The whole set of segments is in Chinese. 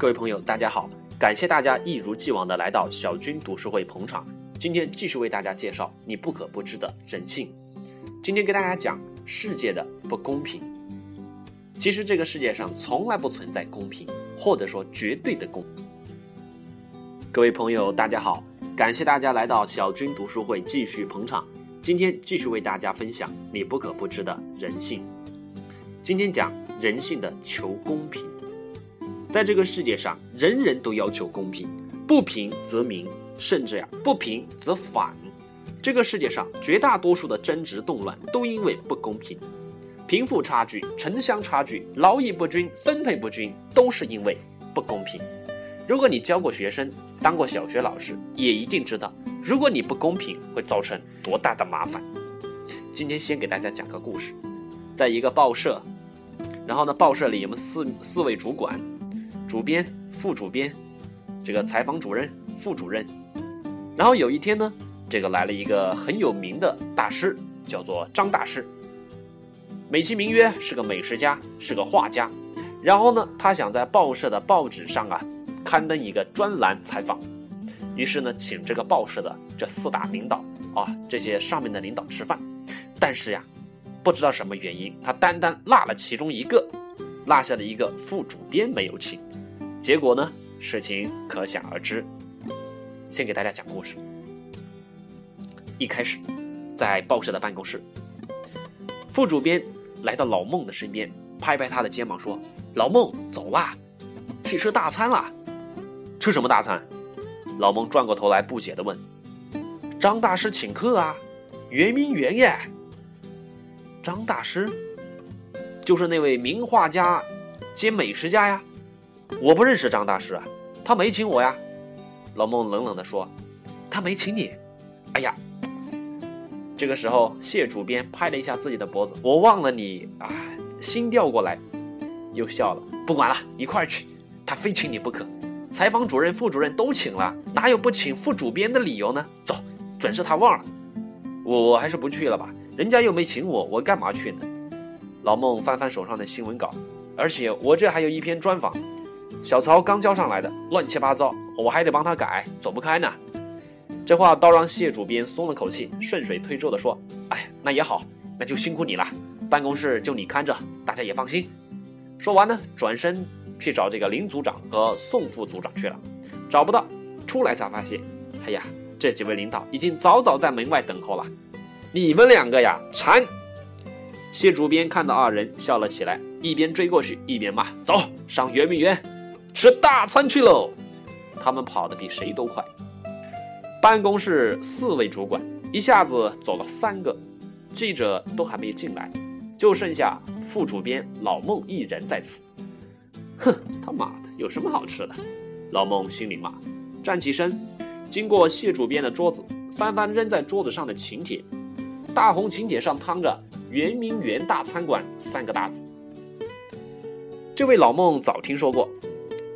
各位朋友，大家好！感谢大家一如既往的来到小军读书会捧场。今天继续为大家介绍你不可不知的人性。今天给大家讲世界的不公平。其实这个世界上从来不存在公平，或者说绝对的公。各位朋友，大家好！感谢大家来到小军读书会继续捧场。今天继续为大家分享你不可不知的人性。今天讲人性的求公平。在这个世界上，人人都要求公平，不平则鸣，甚至呀不平则反。这个世界上绝大多数的争执动乱都因为不公平，贫富差距、城乡差距、劳逸不均、分配不均，都是因为不公平。如果你教过学生，当过小学老师，也一定知道，如果你不公平，会造成多大的麻烦。今天先给大家讲个故事，在一个报社，然后呢，报社里有四四位主管，主编、副主编，这个采访主任、副主任。然后有一天呢。这个来了一个很有名的大师，叫做张大师，美其名曰是个美食家，是个画家。然后呢，他想在报社的报纸上啊刊登一个专栏采访，于是呢，请这个报社的这四大领导啊，这些上面的领导吃饭。但是呀，不知道什么原因，他单单落了其中一个，落下了一个副主编没有请。结果呢，事情可想而知。先给大家讲故事。一开始，在报社的办公室，副主编来到老孟的身边，拍拍他的肩膀说：“老孟，走啦，去吃大餐啦。”“吃什么大餐？”老孟转过头来不解的问。“张大师请客啊，圆明园耶。”“张大师，就是那位名画家兼美食家呀。”“我不认识张大师啊，他没请我呀。”老孟冷冷的说。“他没请你？哎呀。”这个时候，谢主编拍了一下自己的脖子，我忘了你啊，心调过来，又笑了。不管了，一块儿去，他非请你不可。采访主任、副主任都请了，哪有不请副主编的理由呢？走，准是他忘了。我我还是不去了吧，人家又没请我，我干嘛去呢？老孟翻翻手上的新闻稿，而且我这还有一篇专访，小曹刚交上来的，乱七八糟，我还得帮他改，走不开呢。这话倒让谢主编松了口气，顺水推舟地说：“哎，那也好，那就辛苦你了。办公室就你看着，大家也放心。”说完呢，转身去找这个林组长和宋副组长去了。找不到，出来才发现，哎呀，这几位领导已经早早在门外等候了。你们两个呀，馋！谢主编看到二人，笑了起来，一边追过去，一边骂：“走上圆明园吃大餐去喽！”他们跑得比谁都快。办公室四位主管一下子走了三个，记者都还没进来，就剩下副主编老孟一人在此。哼，他妈的，有什么好吃的？老孟心里骂，站起身，经过谢主编的桌子，翻翻扔在桌子上的请帖，大红请帖上摊着“圆明园大餐馆”三个大字。这位老孟早听说过，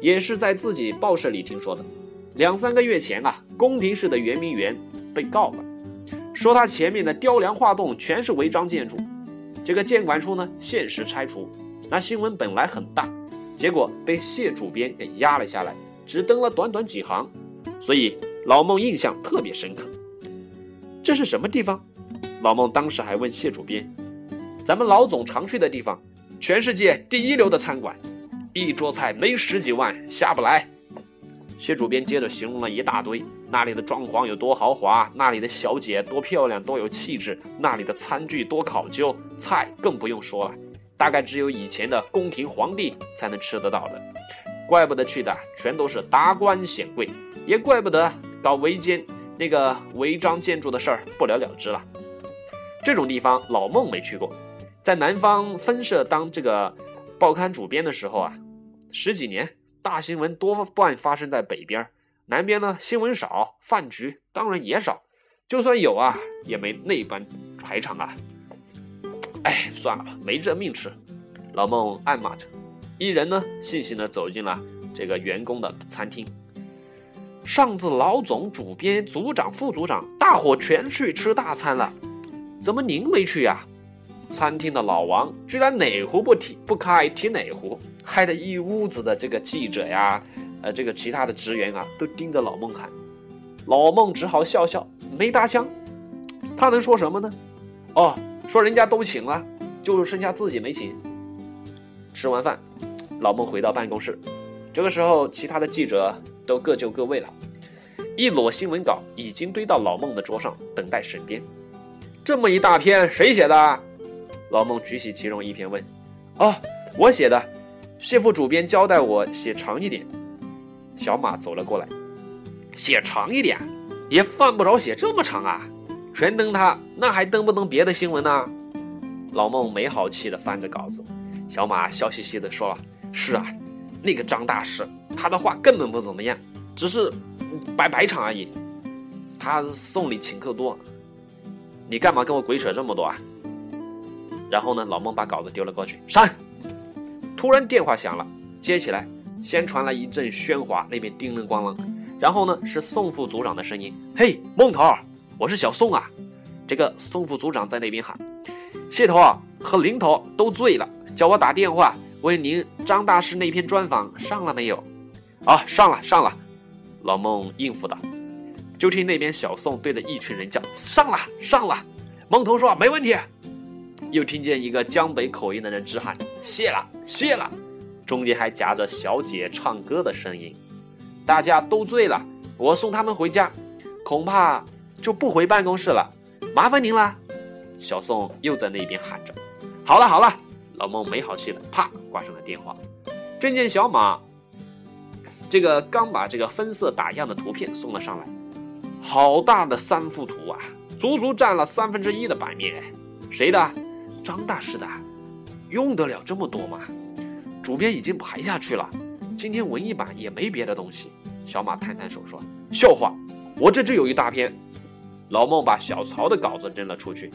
也是在自己报社里听说的。两三个月前啊，宫廷式的圆明园被告了，说他前面的雕梁画栋全是违章建筑，这个建管处呢限时拆除。那新闻本来很大，结果被谢主编给压了下来，只登了短短几行，所以老孟印象特别深刻。这是什么地方？老孟当时还问谢主编：“咱们老总常去的地方，全世界第一流的餐馆，一桌菜没十几万下不来。”谢主编接着形容了一大堆，那里的装潢有多豪华，那里的小姐多漂亮，多有气质，那里的餐具多考究，菜更不用说了，大概只有以前的宫廷皇帝才能吃得到的，怪不得去的全都是达官显贵，也怪不得搞违建那个违章建筑的事儿不了了之了。这种地方老孟没去过，在南方分社当这个报刊主编的时候啊，十几年。大新闻多半发生在北边，南边呢新闻少，饭局当然也少，就算有啊，也没那般排场啊。哎，算了吧，没这命吃。老孟暗骂着，一人呢悻悻地走进了这个员工的餐厅。上次老总、主编、组长、副组长大伙全去吃大餐了，怎么您没去呀？餐厅的老王居然哪壶不提不开提哪壶。害得一屋子的这个记者呀，呃，这个其他的职员啊，都盯着老孟看。老孟只好笑笑，没搭腔。他能说什么呢？哦，说人家都请了，就剩下自己没请。吃完饭，老孟回到办公室。这个时候，其他的记者都各就各位了。一摞新闻稿已经堆到老孟的桌上，等待审编。这么一大篇，谁写的？老孟举起其中一篇问：“哦，我写的。谢副主编交代我写长一点。”小马走了过来。写长一点，也犯不着写这么长啊！全登他，那还登不登别的新闻呢？老孟没好气的翻着稿子，小马笑嘻嘻的说：“是啊，那个张大师，他的话根本不怎么样，只是摆摆场而已。他送礼请客多，你干嘛跟我鬼扯这么多啊？”然后呢，老孟把稿子丢了过去，删。突然电话响了，接起来，先传来一阵喧哗，那边叮铃咣啷。然后呢，是宋副组长的声音：“嘿，孟头，我是小宋啊。”这个宋副组长在那边喊：“谢头啊和林头都醉了，叫我打电话问您张大师那篇专访上了没有？”“啊，上了，上了。”老孟应付道。就听那边小宋对着一群人叫：“上了，上了。”孟头说：“没问题。”又听见一个江北口音的人直喊：“谢了，谢了。”中间还夹着小姐唱歌的声音。大家都醉了，我送他们回家，恐怕就不回办公室了，麻烦您了。小宋又在那边喊着：“好了好了。”老孟没好气了，啪挂上了电话。真见小马，这个刚把这个分色打样的图片送了上来，好大的三幅图啊，足足占了三分之一的版面。谁的？张大师的。用得了这么多吗？主编已经排下去了。今天文艺版也没别的东西，小马摊摊手说：“笑话，我这就有一大篇。”老孟把小曹的稿子扔了出去，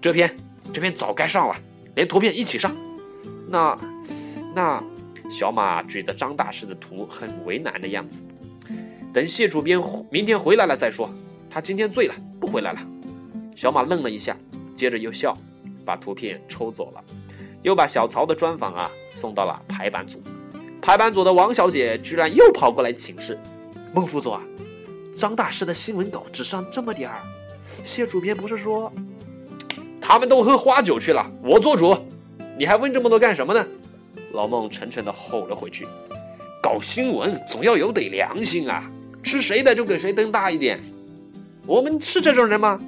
这篇这篇早该上了，连图片一起上。那那小马举着张大师的图，很为难的样子。等谢主编明天回来了再说，他今天醉了，不回来了。小马愣了一下，接着又笑，把图片抽走了，又把小曹的专访啊送到了排版组。排版组的王小姐居然又跑过来请示：“孟副总啊，张大师的新闻稿只上这么点儿，谢主编不是说他们都喝花酒去了，我做主，你还问这么多干什么呢？”老孟沉沉的吼了回去：“搞新闻总要有点良心啊，吃谁的就给谁登大一点。我们是这种人吗？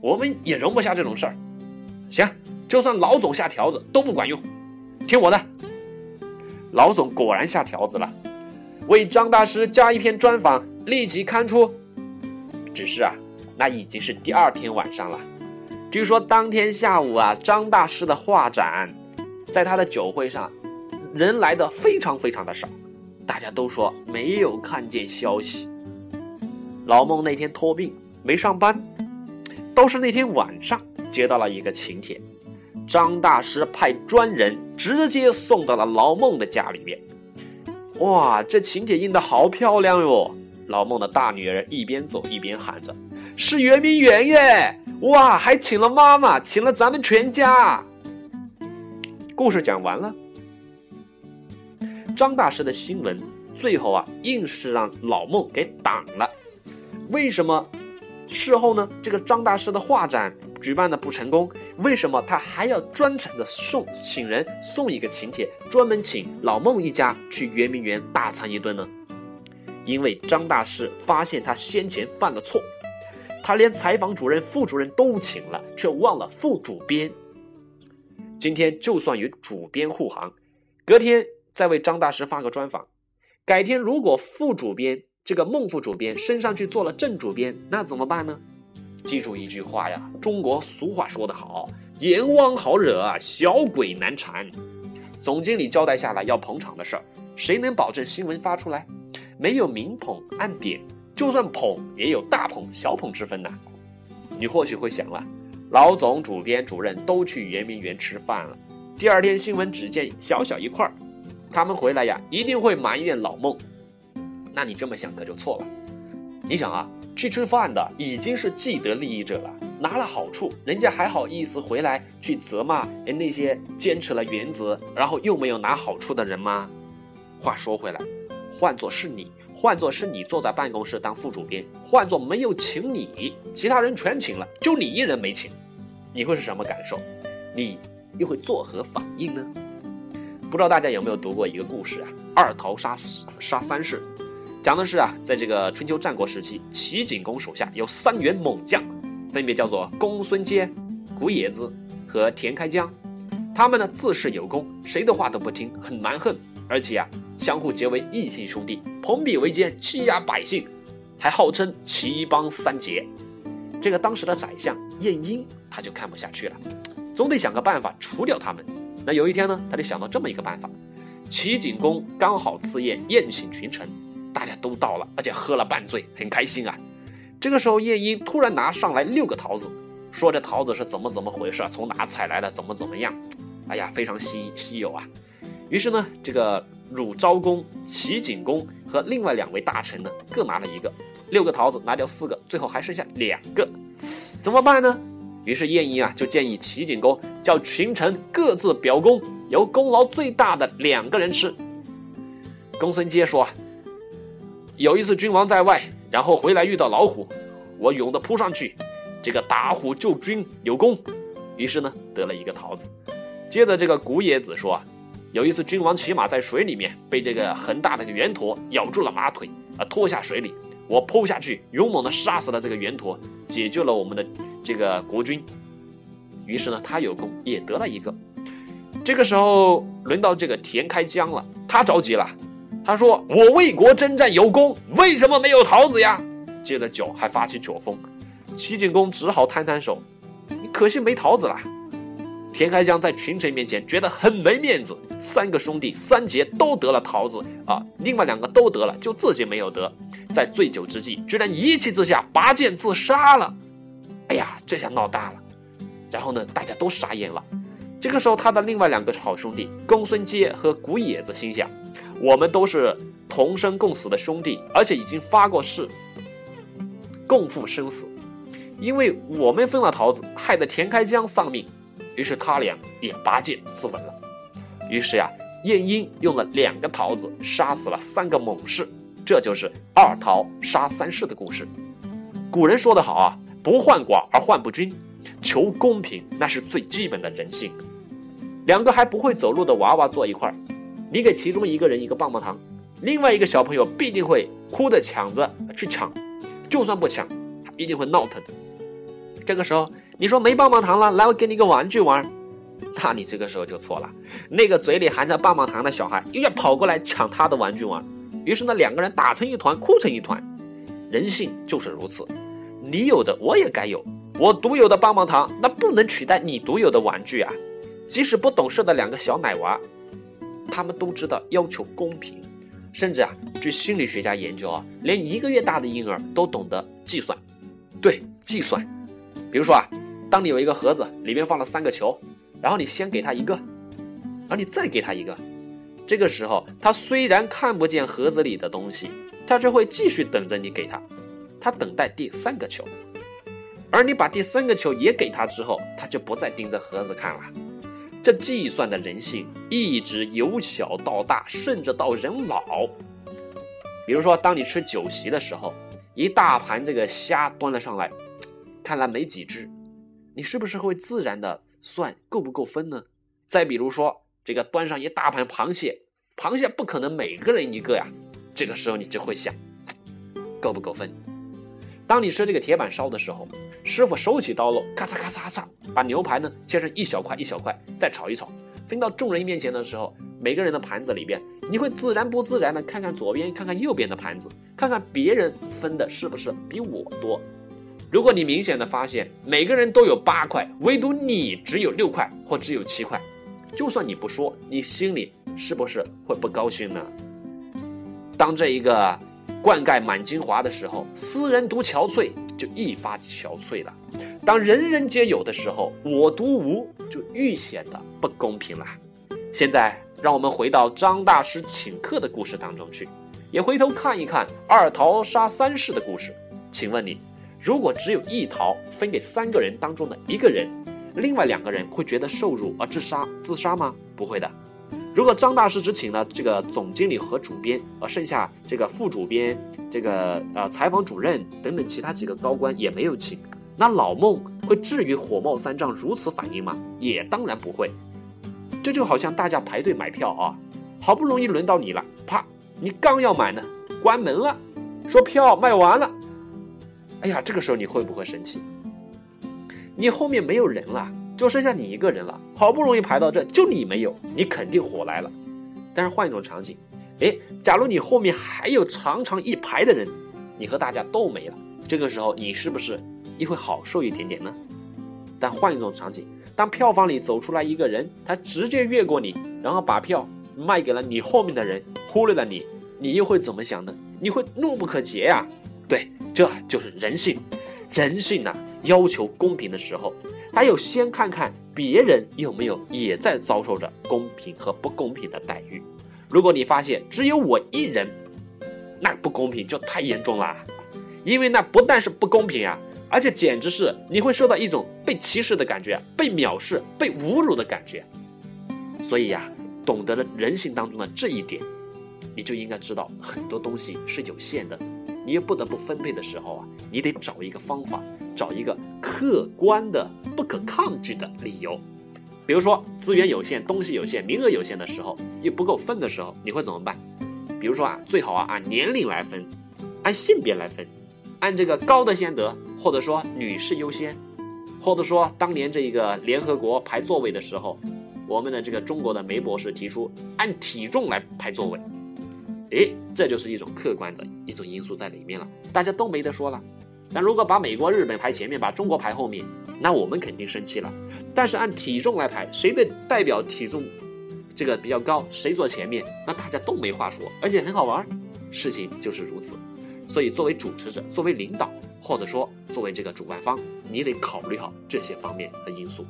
我们也容不下这种事儿。行，就算老总下条子都不管用，听我的。”老总果然下条子了，为张大师加一篇专访，立即刊出。只是啊，那已经是第二天晚上了。据说当天下午啊，张大师的画展，在他的酒会上，人来的非常非常的少，大家都说没有看见消息。老孟那天托病没上班，倒是那天晚上接到了一个请帖。张大师派专人直接送到了老孟的家里面。哇，这请帖印的好漂亮哟！老孟的大女儿一边走一边喊着：“是圆明园耶！哇，还请了妈妈，请了咱们全家。”故事讲完了。张大师的新闻最后啊，硬是让老孟给挡了。为什么？事后呢，这个张大师的画展举办的不成功，为什么他还要专程的送请人送一个请帖，专门请老孟一家去圆明园大餐一顿呢？因为张大师发现他先前犯了错，他连采访主任、副主任都请了，却忘了副主编。今天就算与主编护航，隔天再为张大师发个专访，改天如果副主编。这个孟副主编升上去做了正主编，那怎么办呢？记住一句话呀，中国俗话说得好，阎王好惹，小鬼难缠。总经理交代下来要捧场的事儿，谁能保证新闻发出来？没有明捧暗贬，就算捧也有大捧小捧之分呐。你或许会想了，老总、主编、主任都去圆明园吃饭了，第二天新闻只见小小一块儿，他们回来呀，一定会埋怨老孟。那你这么想可就错了。你想啊，去吃饭的已经是既得利益者了，拿了好处，人家还好意思回来去责骂哎那些坚持了原则，然后又没有拿好处的人吗？话说回来，换作是你，换作是你坐在办公室当副主编，换作没有请你，其他人全请了，就你一人没请，你会是什么感受？你又会作何反应呢？不知道大家有没有读过一个故事啊？二桃杀杀三士，讲的是啊，在这个春秋战国时期，齐景公手下有三员猛将。分别叫做公孙坚、古冶子和田开疆，他们呢自恃有功，谁的话都不听，很蛮横，而且啊相互结为异姓兄弟，朋比为奸，欺压百姓，还号称齐邦三杰。这个当时的宰相晏婴他就看不下去了，总得想个办法除掉他们。那有一天呢，他就想到这么一个办法：齐景公刚好赐宴宴请群臣，大家都到了，而且喝了半醉，很开心啊。这个时候，晏婴突然拿上来六个桃子，说这桃子是怎么怎么回事啊，从哪采来的，怎么怎么样？哎呀，非常稀稀有啊！于是呢，这个汝昭公、齐景公和另外两位大臣呢，各拿了一个，六个桃子拿掉四个，最后还剩下两个，怎么办呢？于是晏婴啊，就建议齐景公叫群臣各自表功，由功劳最大的两个人吃。公孙接说：“有一次君王在外。”然后回来遇到老虎，我勇的扑上去，这个打虎救君有功，于是呢得了一个桃子。接着这个古冶子说，有一次君王骑马在水里面被这个很大的个圆驼咬住了马腿啊，拖下水里，我扑下去勇猛的杀死了这个圆驼，解救了我们的这个国君。于是呢他有功也得了一个。这个时候轮到这个田开疆了，他着急了。他说：“我为国征战有功，为什么没有桃子呀？”接着酒还发起酒疯，齐景公只好摊摊手：“你可惜没桃子了。”田开疆在群臣面前觉得很没面子，三个兄弟三杰都得了桃子啊，另外两个都得了，就自己没有得，在醉酒之际，居然一气之下拔剑自杀了。哎呀，这下闹大了。然后呢，大家都傻眼了。这个时候，他的另外两个好兄弟公孙接和古冶子心想。我们都是同生共死的兄弟，而且已经发过誓，共赴生死。因为我们分了桃子，害得田开疆丧命，于是他俩也拔剑自刎了。于是呀，晏婴用了两个桃子杀死了三个猛士，这就是二桃杀三士的故事。古人说得好啊，不患寡而患不均，求公平那是最基本的人性。两个还不会走路的娃娃坐一块儿。你给其中一个人一个棒棒糖，另外一个小朋友必定会哭着抢着去抢，就算不抢，他一定会闹腾。这个时候你说没棒棒糖了，来我给你个玩具玩，那你这个时候就错了。那个嘴里含着棒棒糖的小孩又要跑过来抢他的玩具玩，于是呢两个人打成一团，哭成一团。人性就是如此，你有的我也该有，我独有的棒棒糖那不能取代你独有的玩具啊。即使不懂事的两个小奶娃。他们都知道要求公平，甚至啊，据心理学家研究啊，连一个月大的婴儿都懂得计算。对，计算。比如说啊，当你有一个盒子，里面放了三个球，然后你先给他一个，而你再给他一个，这个时候他虽然看不见盒子里的东西，他就会继续等着你给他，他等待第三个球，而你把第三个球也给他之后，他就不再盯着盒子看了。这计算的人性一直由小到大，甚至到人老。比如说，当你吃酒席的时候，一大盘这个虾端了上来，看来没几只，你是不是会自然的算够不够分呢？再比如说，这个端上一大盘螃蟹，螃蟹不可能每个人一个呀，这个时候你就会想，够不够分？当你吃这个铁板烧的时候，师傅手起刀落，咔嚓咔嚓咔嚓，把牛排呢切成一小块一小块，再炒一炒，分到众人面前的时候，每个人的盘子里边，你会自然不自然的看看左边，看看右边的盘子，看看别人分的是不是比我多。如果你明显的发现每个人都有八块，唯独你只有六块或只有七块，就算你不说，你心里是不是会不高兴呢？当这一个。灌溉满精华的时候，斯人独憔悴，就一发憔悴了。当人人皆有的时候，我独无，就愈显得不公平了。现在，让我们回到张大师请客的故事当中去，也回头看一看二桃杀三士的故事。请问你，如果只有一桃分给三个人当中的一个人，另外两个人会觉得受辱而自杀自杀吗？不会的。如果张大师只请了这个总经理和主编，而剩下这个副主编、这个呃采访主任等等其他几个高官也没有请，那老孟会至于火冒三丈如此反应吗？也当然不会。这就好像大家排队买票啊，好不容易轮到你了，啪，你刚要买呢，关门了，说票卖完了。哎呀，这个时候你会不会生气？你后面没有人了，就剩下你一个人了，好不容易排到这，就你没有，你肯定火来了。但是换一种场景，哎，假如你后面还有长长一排的人，你和大家都没了，这个时候你是不是也会好受一点点呢？但换一种场景，当票房里走出来一个人，他直接越过你，然后把票卖给了你后面的人，忽略了你，你又会怎么想呢？你会怒不可遏呀！对，这就是人性。人性呢，要求公平的时候，还有先看看别人有没有也在遭受着公平和不公平的待遇。如果你发现只有我一人，那不公平就太严重了，因为那不但是不公平啊，而且简直是你会受到一种被歧视的感觉、被藐视、被侮辱的感觉。所以呀，懂得了人性当中的这一点，你就应该知道很多东西是有限的。你又不得不分配的时候啊，你得找一个方法，找一个客观的、不可抗拒的理由。比如说资源有限、东西有限、名额有限的时候，又不够分的时候，你会怎么办？比如说啊，最好啊按年龄来分，按性别来分，按这个高的先得，或者说女士优先，或者说当年这个联合国排座位的时候，我们的这个中国的梅博士提出按体重来排座位。哎，这就是一种客观的一种因素在里面了，大家都没得说了。但如果把美国、日本排前面，把中国排后面，那我们肯定生气了。但是按体重来排，谁的代表体重这个比较高，谁坐前面，那大家都没话说，而且很好玩。事情就是如此。所以作为主持者，作为领导，或者说作为这个主办方，你得考虑好这些方面和因素。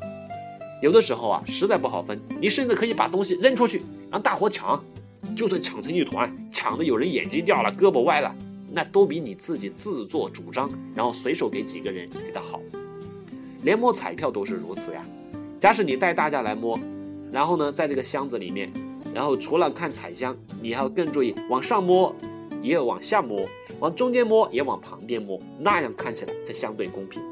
有的时候啊，实在不好分，你甚至可以把东西扔出去，让大伙抢。就算抢成一团，抢的有人眼睛掉了、胳膊歪了，那都比你自己自作主张，然后随手给几个人给的好。连摸彩票都是如此呀。假使你带大家来摸，然后呢，在这个箱子里面，然后除了看彩箱，你还要更注意往上摸，也有往下摸，往中间摸，也往旁边摸，那样看起来才相对公平。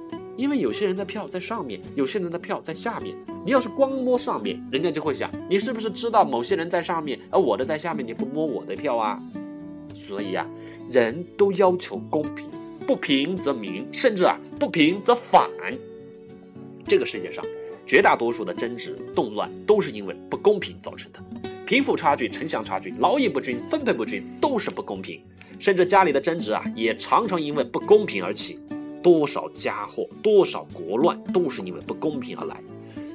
因为有些人的票在上面，有些人的票在下面。你要是光摸上面，人家就会想你是不是知道某些人在上面，而我的在下面，你不摸我的票啊？所以啊，人都要求公平，不平则鸣，甚至啊不平则反。这个世界上绝大多数的争执动乱都是因为不公平造成的，贫富差距、城乡差距、劳逸不均、分配不均都是不公平，甚至家里的争执啊也常常因为不公平而起。多少家祸，多少国乱，都是因为不公平而来。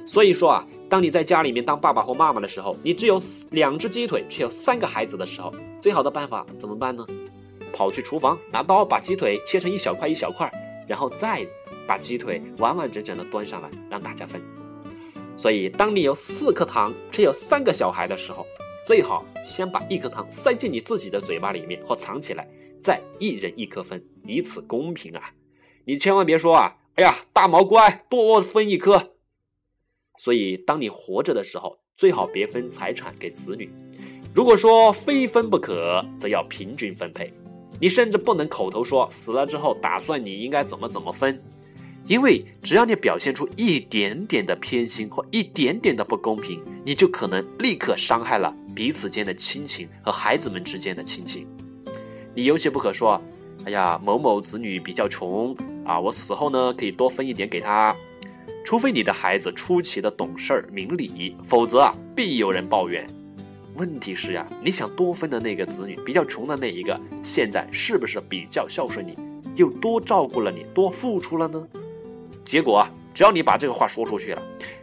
所以说啊，当你在家里面当爸爸或妈妈的时候，你只有两只鸡腿，却有三个孩子的时候，最好的办法怎么办呢？跑去厨房拿刀把鸡腿切成一小块一小块，然后再把鸡腿完完整整的端上来让大家分。所以，当你有四颗糖却有三个小孩的时候，最好先把一颗糖塞进你自己的嘴巴里面或藏起来，再一人一颗分，以此公平啊。你千万别说啊！哎呀，大毛乖，多分一颗。所以，当你活着的时候，最好别分财产给子女。如果说非分不可，则要平均分配。你甚至不能口头说死了之后打算你应该怎么怎么分，因为只要你表现出一点点的偏心或一点点的不公平，你就可能立刻伤害了彼此间的亲情和孩子们之间的亲情。你尤其不可说，哎呀，某某子女比较穷。啊，我死后呢，可以多分一点给他，除非你的孩子出奇的懂事儿明理，否则啊，必有人抱怨。问题是呀，你想多分的那个子女，比较穷的那一个，现在是不是比较孝顺你，又多照顾了你，多付出了呢？结果啊，只要你把这个话说出去了，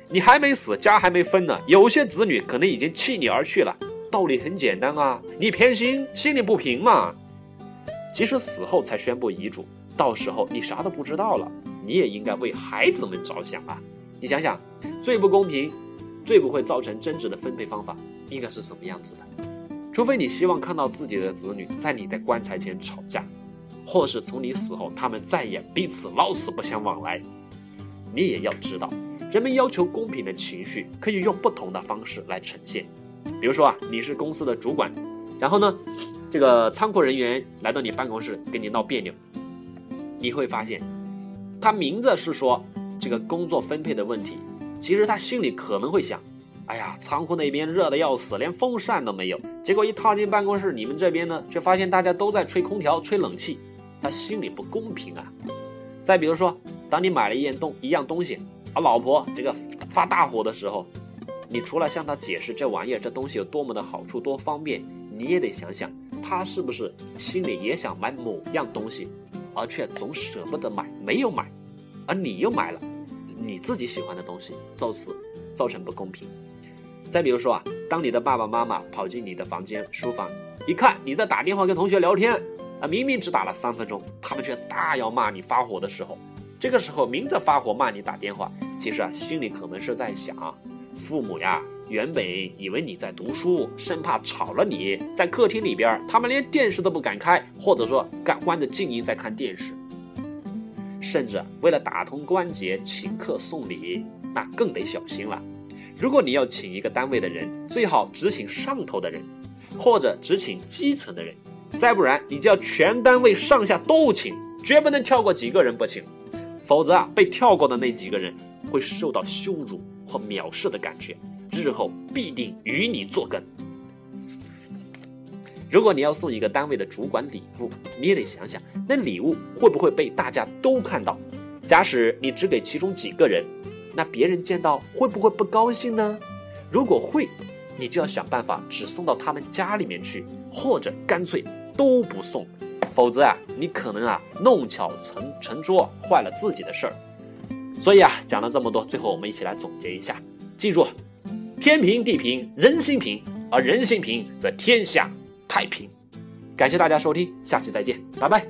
你还没死，家还没分呢，有些子女可能已经弃你而去了。道理很简单啊，你偏心，心里不平嘛。即使死后才宣布遗嘱。到时候你啥都不知道了，你也应该为孩子们着想啊！你想想，最不公平、最不会造成争执的分配方法应该是什么样子的？除非你希望看到自己的子女在你的棺材前吵架，或是从你死后他们再也彼此老死不相往来。你也要知道，人们要求公平的情绪可以用不同的方式来呈现。比如说啊，你是公司的主管，然后呢，这个仓库人员来到你办公室跟你闹别扭，你会发现，他明着是说这个工作分配的问题，其实他心里可能会想，哎呀，仓库那边热的要死，连风扇都没有，结果一踏进办公室，你们这边呢，却发现大家都在吹空调、吹冷气，他心里不公平啊。再比如说，当你买了一件东一样东西，啊，老婆这个发大火的时候。你除了向他解释这玩意儿、这东西有多么的好处、多方便，你也得想想，他是不是心里也想买某样东西，而却总舍不得买，没有买，而你又买了你自己喜欢的东西，造此造成不公平。再比如说啊，当你的爸爸妈妈跑进你的房间、书房，一看你在打电话跟同学聊天，啊，明明只打了三分钟，他们却大要骂你发火的时候，这个时候明着发火骂你打电话，其实啊，心里可能是在想。父母呀，原本以为你在读书，生怕吵了你，在客厅里边，他们连电视都不敢开，或者说敢关着静音在看电视。甚至为了打通关节，请客送礼，那更得小心了。如果你要请一个单位的人，最好只请上头的人，或者只请基层的人，再不然你就要全单位上下都请，绝不能跳过几个人不请，否则啊，被跳过的那几个人会受到羞辱。或藐视的感觉，日后必定与你作梗。如果你要送一个单位的主管礼物，你也得想想，那礼物会不会被大家都看到？假使你只给其中几个人，那别人见到会不会不高兴呢？如果会，你就要想办法只送到他们家里面去，或者干脆都不送，否则啊，你可能啊弄巧成成拙，坏了自己的事儿。所以啊，讲了这么多，最后我们一起来总结一下。记住，天平地平，人心平，而人心平则天下太平。感谢大家收听，下期再见，拜拜。